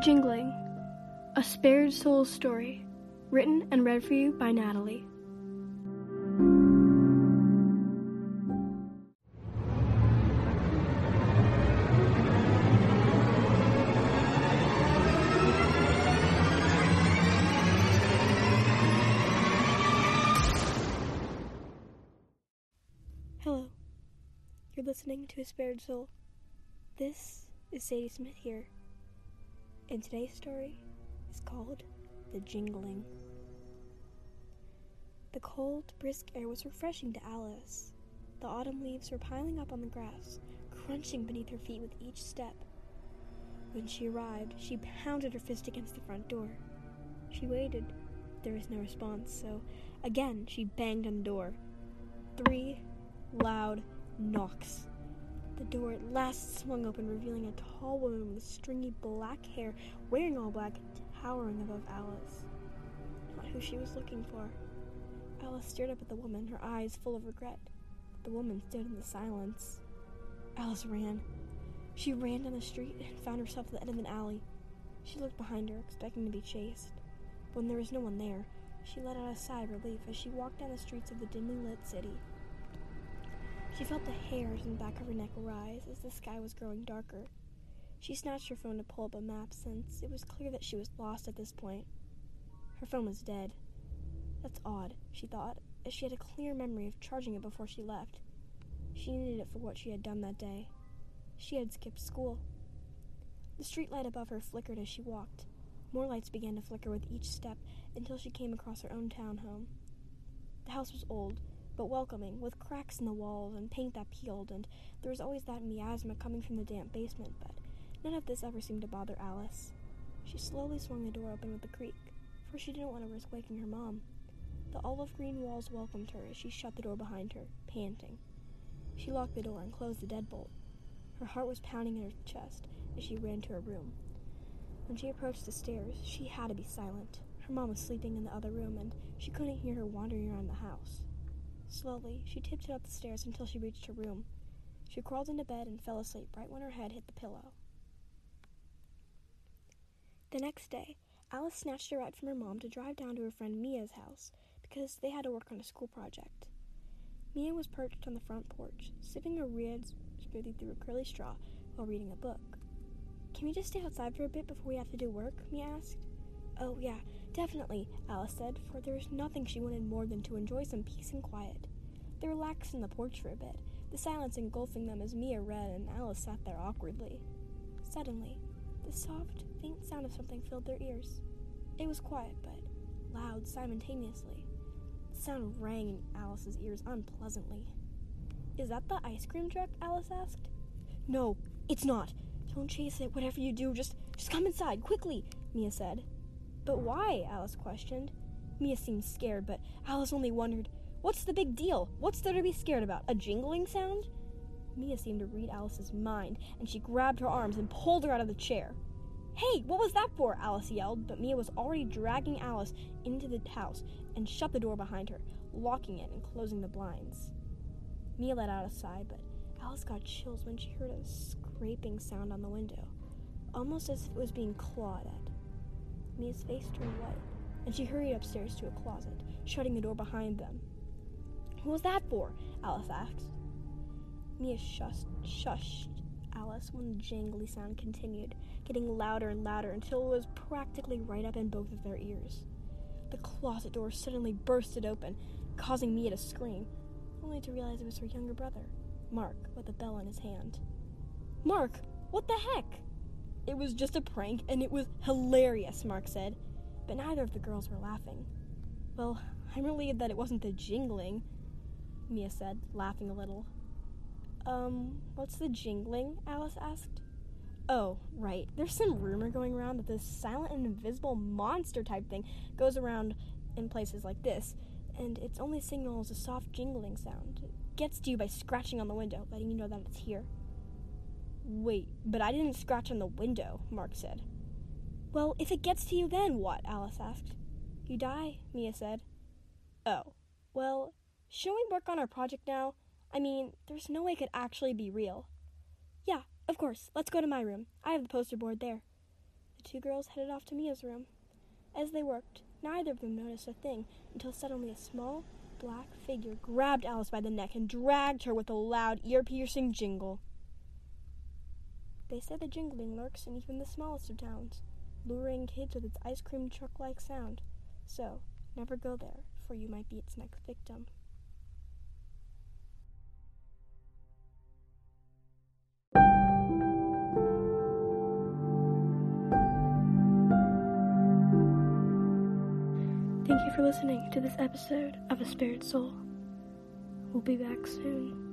Jingling, a spared soul story, written and read for you by Natalie. Hello, you're listening to A Spared Soul. This is Sadie Smith here. And today's story is called The Jingling. The cold, brisk air was refreshing to Alice. The autumn leaves were piling up on the grass, crunching beneath her feet with each step. When she arrived, she pounded her fist against the front door. She waited. There was no response, so again she banged on the door. Three loud knocks. The door at last swung open, revealing a tall woman with stringy black hair, wearing all black, towering above Alice. Not who she was looking for. Alice stared up at the woman, her eyes full of regret. The woman stood in the silence. Alice ran. She ran down the street and found herself at the end of an alley. She looked behind her, expecting to be chased. But when there was no one there, she let out a sigh of relief as she walked down the streets of the dimly lit city. She felt the hairs on the back of her neck rise as the sky was growing darker. She snatched her phone to pull up a map since it was clear that she was lost at this point. Her phone was dead. That's odd, she thought, as she had a clear memory of charging it before she left. She needed it for what she had done that day. She had skipped school. The street light above her flickered as she walked. More lights began to flicker with each step until she came across her own townhome. The house was old, but welcoming, with cracks in the walls and paint that peeled, and there was always that miasma coming from the damp basement, but none of this ever seemed to bother Alice. She slowly swung the door open with a creak, for she didn't want to risk waking her mom. The olive green walls welcomed her as she shut the door behind her, panting. She locked the door and closed the deadbolt. Her heart was pounding in her chest as she ran to her room. When she approached the stairs, she had to be silent. Her mom was sleeping in the other room, and she couldn't hear her wandering around the house. Slowly, she tiptoed up the stairs until she reached her room. She crawled into bed and fell asleep right when her head hit the pillow. The next day, Alice snatched a ride from her mom to drive down to her friend Mia's house because they had to work on a school project. Mia was perched on the front porch, sipping a red smoothie through a curly straw while reading a book. Can we just stay outside for a bit before we have to do work? Mia asked. Oh, yeah, definitely, Alice said, for there was nothing she wanted more than to enjoy some peace and quiet. They relaxed in the porch for a bit, the silence engulfing them as Mia read and Alice sat there awkwardly. Suddenly, the soft, faint sound of something filled their ears. It was quiet, but loud simultaneously. The sound rang in Alice's ears unpleasantly. Is that the ice cream truck? Alice asked. No, it's not. Don't chase it. Whatever you do, just just come inside quickly, Mia said. But why? Alice questioned. Mia seemed scared, but Alice only wondered, What's the big deal? What's there to be scared about? A jingling sound? Mia seemed to read Alice's mind, and she grabbed her arms and pulled her out of the chair. Hey, what was that for? Alice yelled, but Mia was already dragging Alice into the house and shut the door behind her, locking it and closing the blinds. Mia let out a sigh, but Alice got chills when she heard a scraping sound on the window, almost as if it was being clawed at. Mia's face turned white, and she hurried upstairs to a closet, shutting the door behind them. What was that for? Alice asked. Mia shushed, shushed Alice when the jangly sound continued, getting louder and louder until it was practically right up in both of their ears. The closet door suddenly bursted open, causing Mia to scream, only to realize it was her younger brother, Mark, with a bell in his hand. Mark, what the heck? It was just a prank, and it was hilarious, Mark said, but neither of the girls were laughing. Well, I'm relieved that it wasn't the jingling, Mia said, laughing a little. Um, what's the jingling? Alice asked. Oh, right. There's some rumor going around that this silent and invisible monster type thing goes around in places like this, and its only signal is a soft jingling sound. It gets to you by scratching on the window, letting you know that it's here. Wait, but I didn't scratch on the window, Mark said. Well, if it gets to you, then what? Alice asked. You die, Mia said. Oh, well, should we work on our project now? I mean, there's no way it could actually be real. Yeah, of course. Let's go to my room. I have the poster board there. The two girls headed off to Mia's room. As they worked, neither of them noticed a thing until suddenly a small, black figure grabbed Alice by the neck and dragged her with a loud, ear piercing jingle. They say the jingling lurks in even the smallest of towns, luring kids with its ice cream truck like sound. So, never go there, for you might be its next victim. Thank you for listening to this episode of A Spared Soul. We'll be back soon.